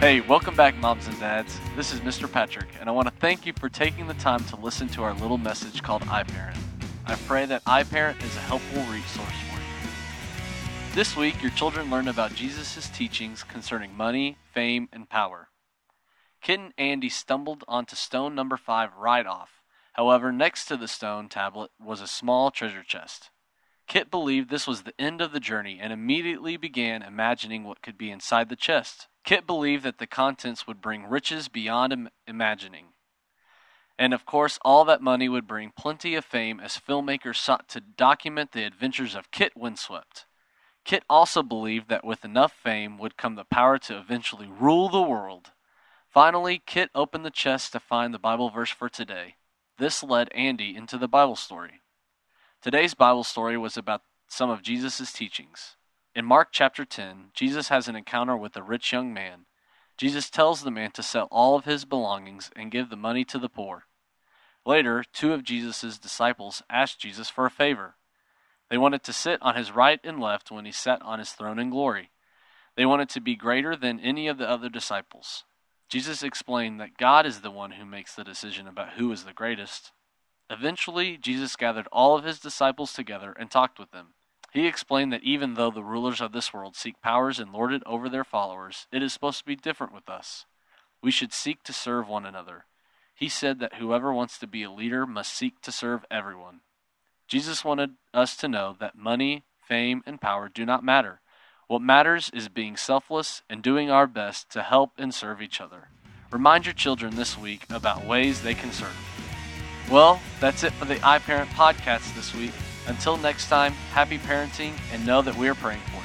Hey, welcome back, moms and dads. This is Mr. Patrick, and I want to thank you for taking the time to listen to our little message called iParent. I pray that iParent is a helpful resource for you. This week, your children learn about Jesus' teachings concerning money, fame, and power. Kit and Andy stumbled onto stone number five right off. However, next to the stone tablet was a small treasure chest. Kit believed this was the end of the journey and immediately began imagining what could be inside the chest. Kit believed that the contents would bring riches beyond Im- imagining. And of course, all that money would bring plenty of fame as filmmakers sought to document the adventures of Kit Windswept. Kit also believed that with enough fame would come the power to eventually rule the world. Finally, Kit opened the chest to find the Bible verse for today. This led Andy into the Bible story. Today's Bible story was about some of Jesus' teachings. In Mark chapter 10, Jesus has an encounter with a rich young man. Jesus tells the man to sell all of his belongings and give the money to the poor. Later, two of Jesus' disciples asked Jesus for a favor. They wanted to sit on his right and left when he sat on his throne in glory. They wanted to be greater than any of the other disciples. Jesus explained that God is the one who makes the decision about who is the greatest. Eventually, Jesus gathered all of his disciples together and talked with them. He explained that even though the rulers of this world seek powers and lord it over their followers, it is supposed to be different with us. We should seek to serve one another. He said that whoever wants to be a leader must seek to serve everyone. Jesus wanted us to know that money, fame, and power do not matter. What matters is being selfless and doing our best to help and serve each other. Remind your children this week about ways they can serve. Well, that's it for the iParent podcast this week. Until next time, happy parenting and know that we are praying for you.